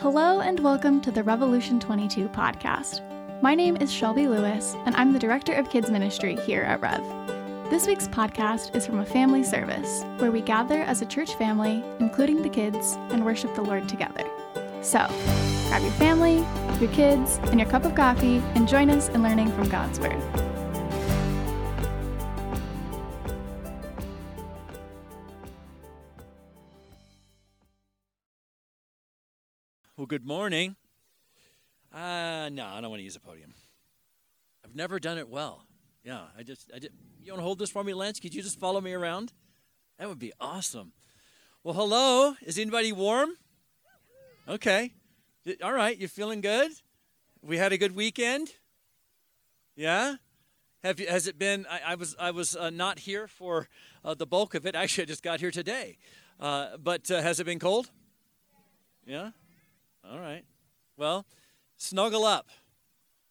Hello and welcome to the Revolution 22 podcast. My name is Shelby Lewis, and I'm the Director of Kids Ministry here at Rev. This week's podcast is from a family service where we gather as a church family, including the kids, and worship the Lord together. So, grab your family, your kids, and your cup of coffee and join us in learning from God's Word. Good morning. Uh, no, I don't want to use a podium. I've never done it well. Yeah, I just, I just, you want to hold this for me, Lance? Could you just follow me around? That would be awesome. Well, hello. Is anybody warm? Okay. All right. You're feeling good? We had a good weekend. Yeah. Have you? Has it been? I, I was, I was uh, not here for uh, the bulk of it. Actually, I just got here today. Uh, but uh, has it been cold? Yeah. All right. Well, snuggle up,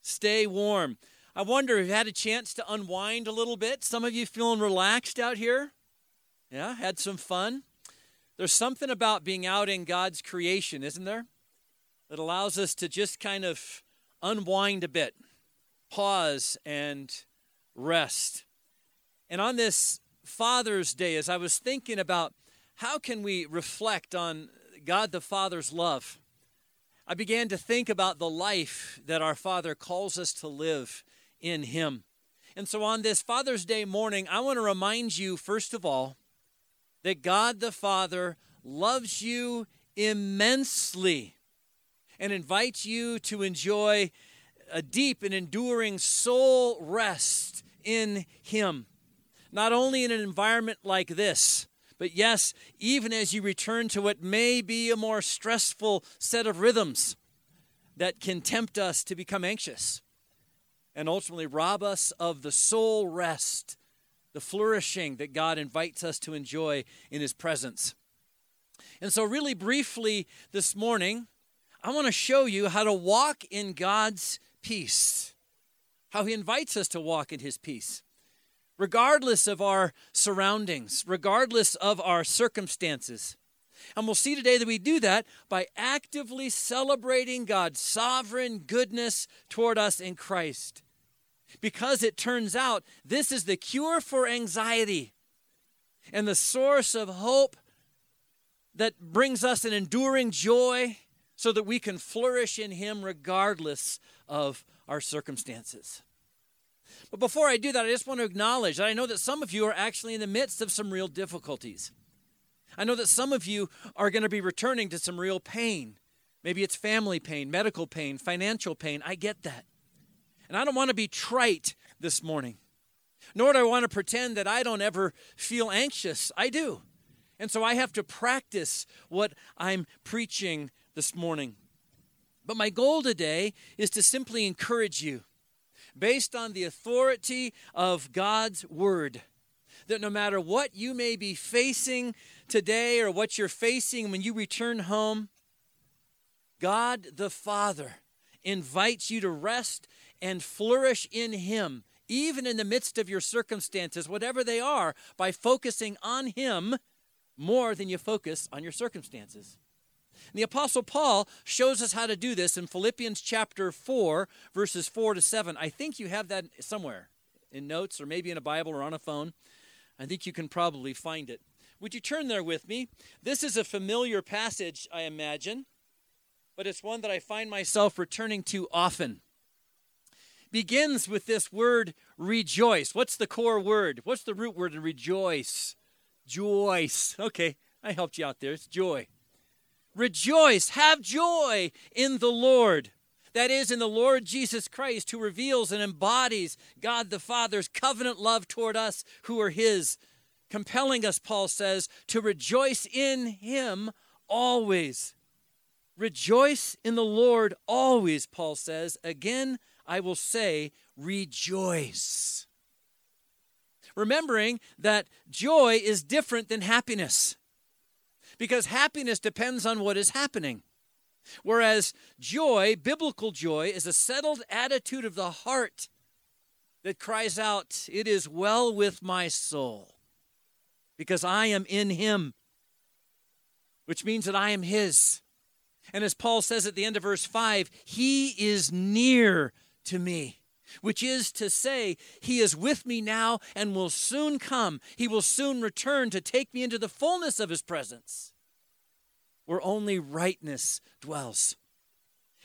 stay warm. I wonder if you had a chance to unwind a little bit. Some of you feeling relaxed out here? Yeah, had some fun. There's something about being out in God's creation, isn't there? That allows us to just kind of unwind a bit, pause, and rest. And on this Father's Day, as I was thinking about how can we reflect on God the Father's love, I began to think about the life that our Father calls us to live in Him. And so on this Father's Day morning, I want to remind you, first of all, that God the Father loves you immensely and invites you to enjoy a deep and enduring soul rest in Him. Not only in an environment like this, but yes, even as you return to what may be a more stressful set of rhythms that can tempt us to become anxious and ultimately rob us of the soul rest, the flourishing that God invites us to enjoy in His presence. And so, really briefly this morning, I want to show you how to walk in God's peace, how He invites us to walk in His peace regardless of our surroundings, regardless of our circumstances. And we'll see today that we do that by actively celebrating God's sovereign goodness toward us in Christ. Because it turns out this is the cure for anxiety and the source of hope that brings us an enduring joy so that we can flourish in Him regardless of our circumstances. But before I do that, I just want to acknowledge that I know that some of you are actually in the midst of some real difficulties. I know that some of you are going to be returning to some real pain. Maybe it's family pain, medical pain, financial pain. I get that. And I don't want to be trite this morning, nor do I want to pretend that I don't ever feel anxious. I do. And so I have to practice what I'm preaching this morning. But my goal today is to simply encourage you based on the authority of God's word. That no matter what you may be facing today or what you're facing when you return home, God the Father invites you to rest and flourish in Him, even in the midst of your circumstances, whatever they are, by focusing on Him more than you focus on your circumstances. And the Apostle Paul shows us how to do this in Philippians chapter 4, verses 4 to 7. I think you have that somewhere in notes or maybe in a Bible or on a phone. I think you can probably find it. Would you turn there with me? This is a familiar passage, I imagine, but it's one that I find myself returning to often. Begins with this word rejoice. What's the core word? What's the root word in rejoice? Joyce. Okay, I helped you out there. It's joy. Rejoice, have joy in the Lord. That is, in the Lord Jesus Christ, who reveals and embodies God the Father's covenant love toward us who are His, compelling us, Paul says, to rejoice in Him always. Rejoice in the Lord always, Paul says. Again, I will say, rejoice. Remembering that joy is different than happiness because happiness depends on what is happening. Whereas joy, biblical joy, is a settled attitude of the heart that cries out, It is well with my soul, because I am in Him, which means that I am His. And as Paul says at the end of verse 5, He is near to me, which is to say, He is with me now and will soon come. He will soon return to take me into the fullness of His presence, where only rightness dwells.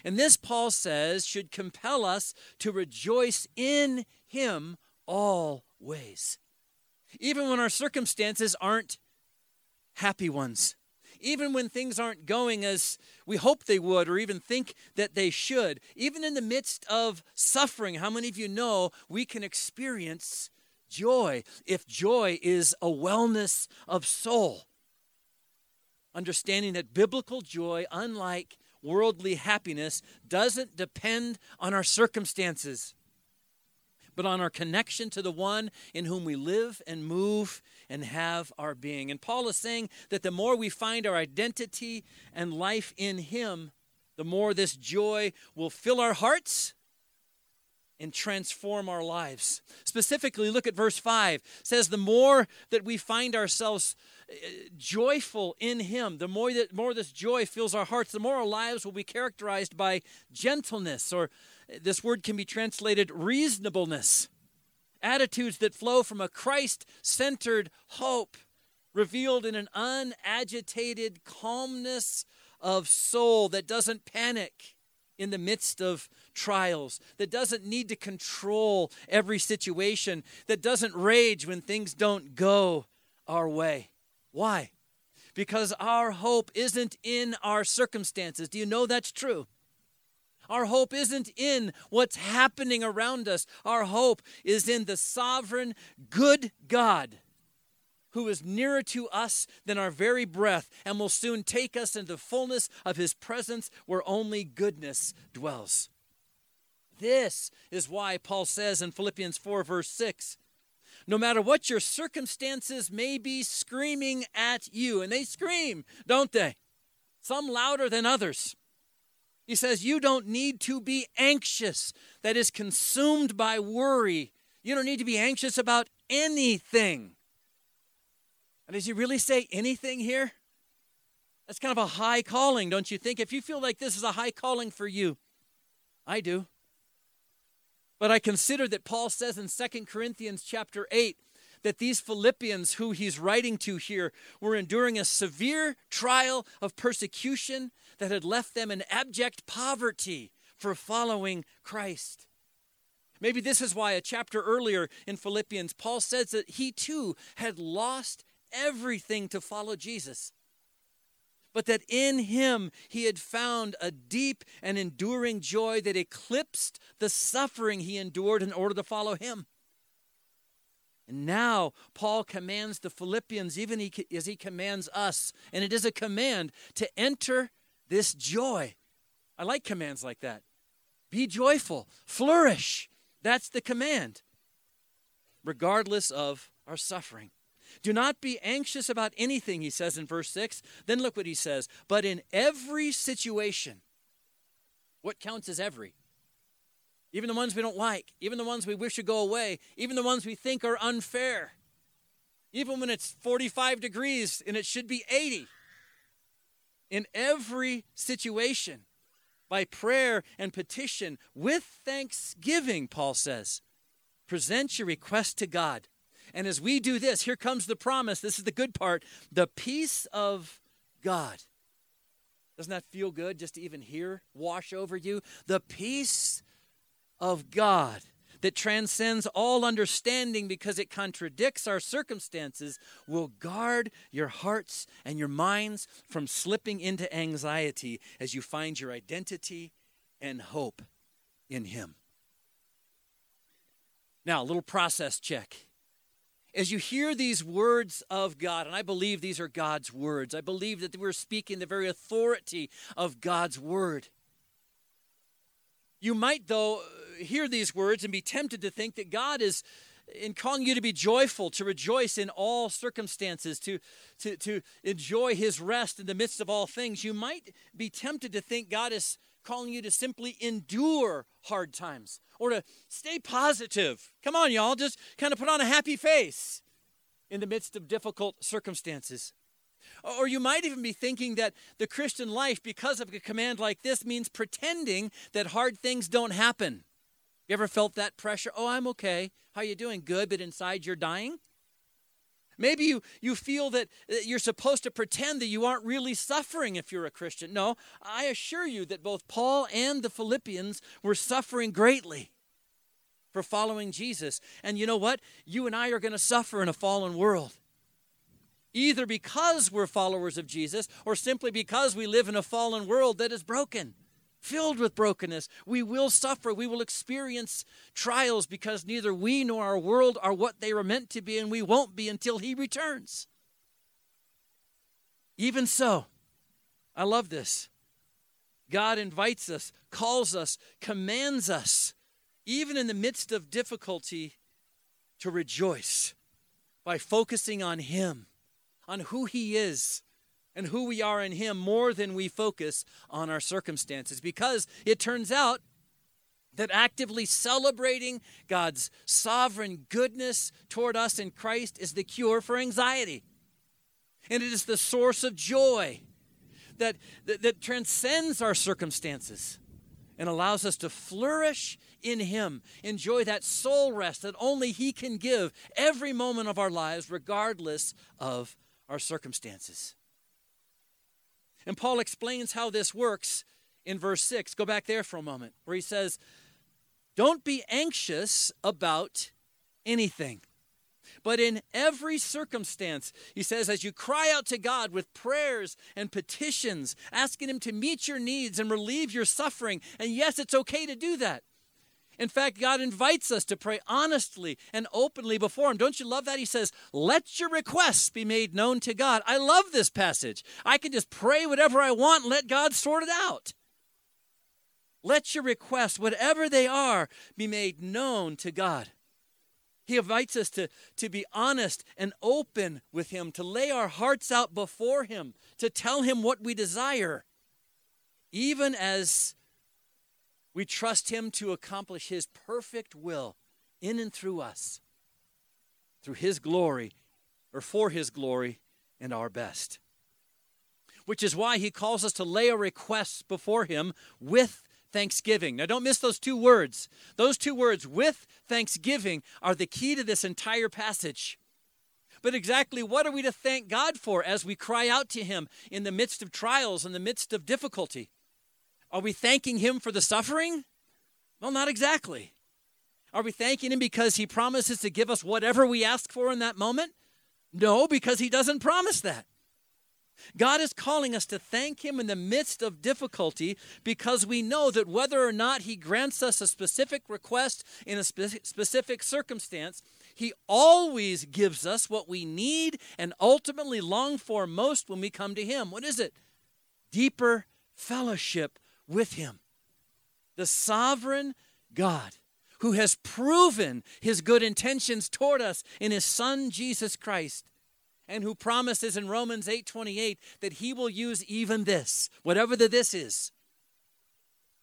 And this, Paul says, should compel us to rejoice in Him always. Even when our circumstances aren't happy ones even when things aren't going as we hope they would or even think that they should, even in the midst of suffering, how many of you know we can experience joy if joy is a wellness of soul? Understanding that biblical joy, unlike worldly happiness, doesn't depend on our circumstances but on our connection to the one in whom we live and move and have our being. And Paul is saying that the more we find our identity and life in him, the more this joy will fill our hearts and transform our lives. Specifically, look at verse 5. It says the more that we find ourselves uh, joyful in him the more that more this joy fills our hearts the more our lives will be characterized by gentleness or this word can be translated reasonableness. Attitudes that flow from a Christ centered hope, revealed in an unagitated calmness of soul that doesn't panic in the midst of trials, that doesn't need to control every situation, that doesn't rage when things don't go our way. Why? Because our hope isn't in our circumstances. Do you know that's true? Our hope isn't in what's happening around us. Our hope is in the sovereign, good God who is nearer to us than our very breath and will soon take us into the fullness of his presence where only goodness dwells. This is why Paul says in Philippians 4, verse 6, no matter what your circumstances may be screaming at you, and they scream, don't they? Some louder than others. He says, You don't need to be anxious, that is consumed by worry. You don't need to be anxious about anything. And does he really say anything here? That's kind of a high calling, don't you think? If you feel like this is a high calling for you, I do. But I consider that Paul says in 2 Corinthians chapter 8 that these Philippians, who he's writing to here, were enduring a severe trial of persecution that had left them in abject poverty for following Christ. Maybe this is why a chapter earlier in Philippians, Paul says that he too had lost everything to follow Jesus, but that in him he had found a deep and enduring joy that eclipsed the suffering he endured in order to follow him. And now Paul commands the Philippians, even as he commands us, and it is a command to enter this joy. I like commands like that. Be joyful, flourish. That's the command, regardless of our suffering. Do not be anxious about anything, he says in verse 6. Then look what he says. But in every situation, what counts as every? Even the ones we don't like, even the ones we wish would go away, even the ones we think are unfair, even when it's 45 degrees and it should be 80 in every situation by prayer and petition with thanksgiving, Paul says. Present your request to God. And as we do this, here comes the promise. This is the good part the peace of God. Doesn't that feel good just to even hear wash over you? The peace of God that transcends all understanding because it contradicts our circumstances will guard your hearts and your minds from slipping into anxiety as you find your identity and hope in Him. Now, a little process check. As you hear these words of God, and I believe these are God's words, I believe that we're speaking the very authority of God's word. You might, though, hear these words and be tempted to think that God is in calling you to be joyful, to rejoice in all circumstances, to, to, to enjoy his rest in the midst of all things. You might be tempted to think God is calling you to simply endure hard times or to stay positive. Come on, y'all, just kind of put on a happy face in the midst of difficult circumstances. Or you might even be thinking that the Christian life, because of a command like this, means pretending that hard things don't happen. You ever felt that pressure? Oh, I'm okay. How you doing? Good, but inside you're dying? Maybe you, you feel that you're supposed to pretend that you aren't really suffering if you're a Christian. No, I assure you that both Paul and the Philippians were suffering greatly for following Jesus. And you know what? You and I are going to suffer in a fallen world. Either because we're followers of Jesus or simply because we live in a fallen world that is broken filled with brokenness. We will suffer. We will experience trials because neither we nor our world are what they were meant to be, and we won't be until He returns. Even so, I love this. God invites us, calls us, commands us, even in the midst of difficulty, to rejoice by focusing on Him, on who He is, and who we are in Him more than we focus on our circumstances. Because it turns out that actively celebrating God's sovereign goodness toward us in Christ is the cure for anxiety. And it is the source of joy that, that, that transcends our circumstances and allows us to flourish in Him, enjoy that soul rest that only He can give every moment of our lives, regardless of our circumstances. And Paul explains how this works in verse 6. Go back there for a moment, where he says, Don't be anxious about anything. But in every circumstance, he says, as you cry out to God with prayers and petitions, asking Him to meet your needs and relieve your suffering. And yes, it's okay to do that. In fact, God invites us to pray honestly and openly before Him. Don't you love that? He says, Let your requests be made known to God. I love this passage. I can just pray whatever I want and let God sort it out. Let your requests, whatever they are, be made known to God. He invites us to, to be honest and open with Him, to lay our hearts out before Him, to tell Him what we desire, even as we trust Him to accomplish His perfect will in and through us, through His glory, or for His glory and our best. Which is why He calls us to lay our requests before Him with thanksgiving. Now, don't miss those two words. Those two words, with thanksgiving, are the key to this entire passage. But exactly what are we to thank God for as we cry out to Him in the midst of trials, in the midst of difficulty? Are we thanking Him for the suffering? Well, not exactly. Are we thanking Him because He promises to give us whatever we ask for in that moment? No, because He doesn't promise that. God is calling us to thank Him in the midst of difficulty because we know that whether or not He grants us a specific request in a spe- specific circumstance, He always gives us what we need and ultimately long for most when we come to Him. What is it? Deeper fellowship with him. The sovereign God who has proven his good intentions toward us in his son Jesus Christ and who promises in Romans 8:28 that he will use even this, whatever the this is,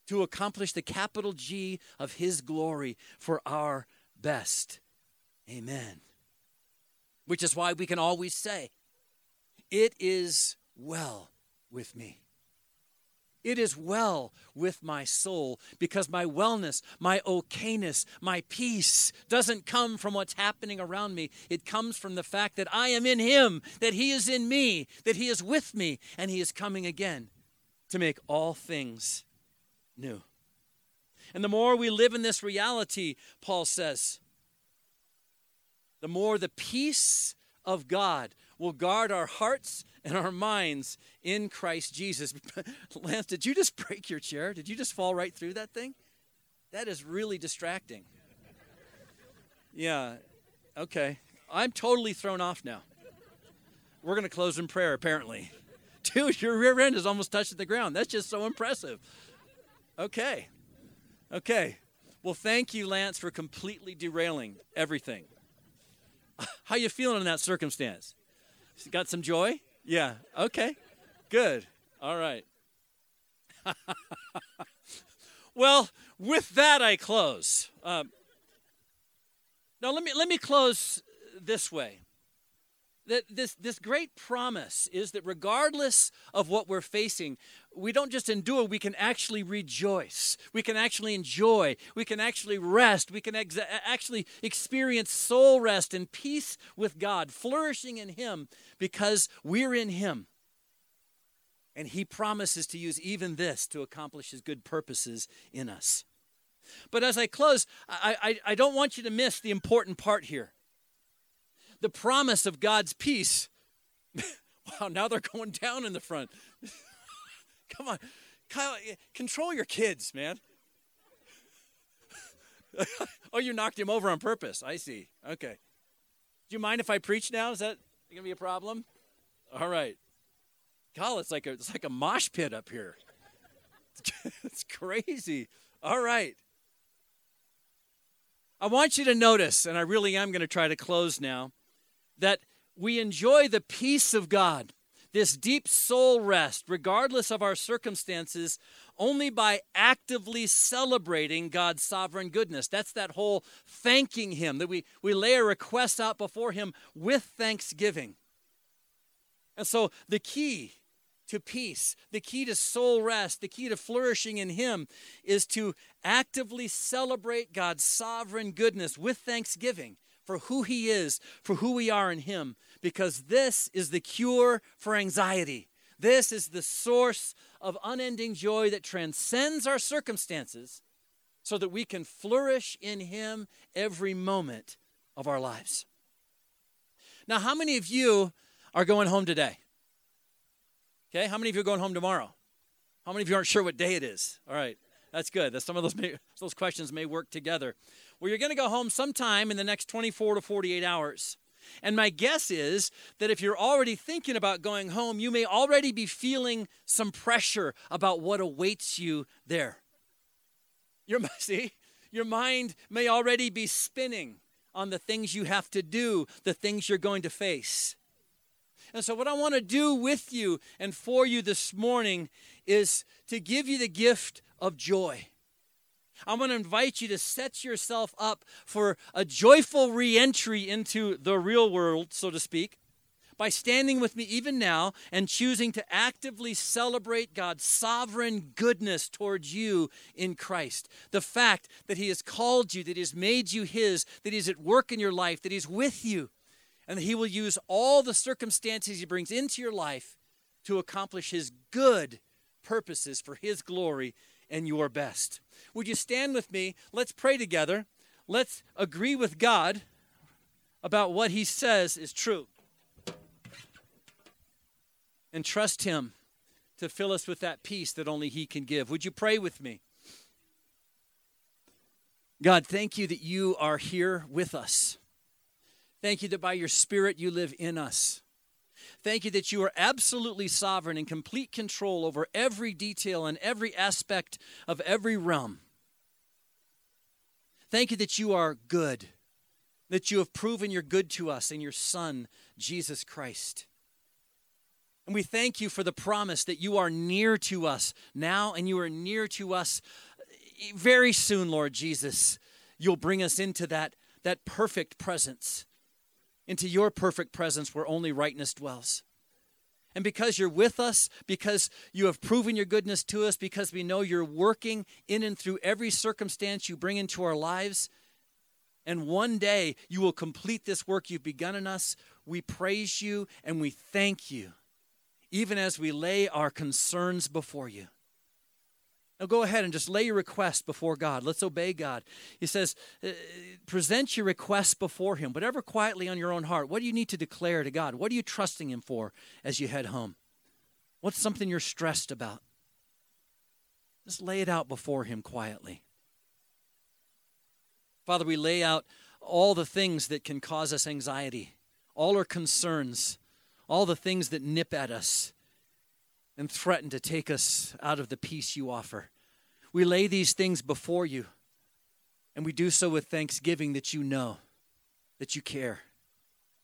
to accomplish the capital G of his glory for our best. Amen. Which is why we can always say, it is well with me. It is well with my soul because my wellness, my okayness, my peace doesn't come from what's happening around me. It comes from the fact that I am in Him, that He is in me, that He is with me, and He is coming again to make all things new. And the more we live in this reality, Paul says, the more the peace of God will guard our hearts and our minds in Christ Jesus. Lance, did you just break your chair? Did you just fall right through that thing? That is really distracting. Yeah, okay. I'm totally thrown off now. We're going to close in prayer, apparently. Dude, your rear end is almost touching the ground. That's just so impressive. Okay. Okay. Well, thank you, Lance, for completely derailing everything. How you feeling in that circumstance? Got some joy? Yeah. Okay. Good. All right. well, with that, I close. Um, now, let me let me close this way. That this, this great promise is that regardless of what we're facing, we don't just endure, we can actually rejoice. We can actually enjoy. We can actually rest. We can ex- actually experience soul rest and peace with God, flourishing in Him because we're in Him. And He promises to use even this to accomplish His good purposes in us. But as I close, I, I, I don't want you to miss the important part here the promise of God's peace. wow, now they're going down in the front. Come on. Kyle, control your kids, man. oh, you knocked him over on purpose. I see. Okay. Do you mind if I preach now? Is that to be a problem? All right. Kyle, it's like a, it's like a mosh pit up here. it's crazy. All right. I want you to notice, and I really am going to try to close now, that we enjoy the peace of God, this deep soul rest, regardless of our circumstances, only by actively celebrating God's sovereign goodness. That's that whole thanking Him, that we, we lay a request out before Him with thanksgiving. And so the key to peace, the key to soul rest, the key to flourishing in Him is to actively celebrate God's sovereign goodness with thanksgiving for who He is, for who we are in Him, because this is the cure for anxiety. This is the source of unending joy that transcends our circumstances so that we can flourish in Him every moment of our lives. Now, how many of you are going home today? Okay, how many of you are going home tomorrow? How many of you aren't sure what day it is? All right, that's good. That some of those may, those questions may work together. Well, you're going to go home sometime in the next 24 to 48 hours. And my guess is that if you're already thinking about going home, you may already be feeling some pressure about what awaits you there. Your, see, your mind may already be spinning on the things you have to do, the things you're going to face. And so, what I want to do with you and for you this morning is to give you the gift of joy. I want to invite you to set yourself up for a joyful reentry into the real world, so to speak, by standing with me even now and choosing to actively celebrate God's sovereign goodness towards you in Christ. The fact that He has called you, that He has made you His, that He's at work in your life, that He's with you and that He will use all the circumstances He brings into your life to accomplish His good purposes for His glory and your best. Would you stand with me? Let's pray together. Let's agree with God about what He says is true. And trust Him to fill us with that peace that only He can give. Would you pray with me? God, thank you that you are here with us. Thank you that by your Spirit you live in us. Thank you that you are absolutely sovereign and complete control over every detail and every aspect of every realm. Thank you that you are good, that you have proven you're good to us in your Son, Jesus Christ. And we thank you for the promise that you are near to us now and you are near to us very soon, Lord Jesus. You'll bring us into that, that perfect presence into your perfect presence where only rightness dwells. And because you're with us, because you have proven your goodness to us, because we know you're working in and through every circumstance you bring into our lives, and one day you will complete this work you've begun in us, we praise you and we thank you, even as we lay our concerns before you. Now go ahead and just lay your request before God. Let's obey God. He says, uh, present your request before Him, whatever quietly on your own heart. What do you need to declare to God? What are you trusting Him for as you head home? What's something you're stressed about? Just lay it out before Him quietly. Father, we lay out all the things that can cause us anxiety, all our concerns, all the things that nip at us and threaten to take us out of the peace you offer. We lay these things before you, and we do so with thanksgiving that you know, that you care,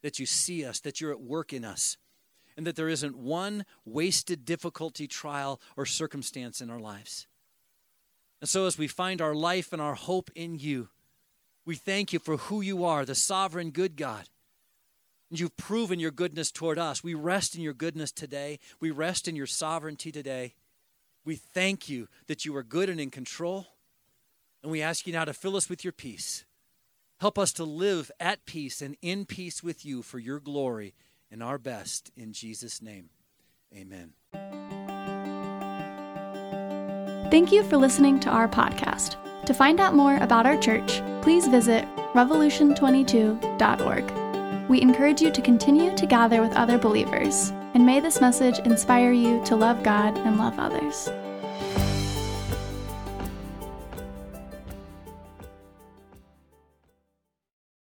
that you see us, that you're at work in us, and that there isn't one wasted difficulty, trial, or circumstance in our lives. And so, as we find our life and our hope in you, we thank you for who you are, the sovereign good God And You've proven your goodness toward us. We rest in your goodness today. We rest in your sovereignty today. We thank you that you are good and in control. And we ask you now to fill us with your peace. Help us to live at peace and in peace with you for your glory and our best. In Jesus' name, amen. Thank you for listening to our podcast. To find out more about our church, please visit revolution22.org. We encourage you to continue to gather with other believers, and may this message inspire you to love God and love others.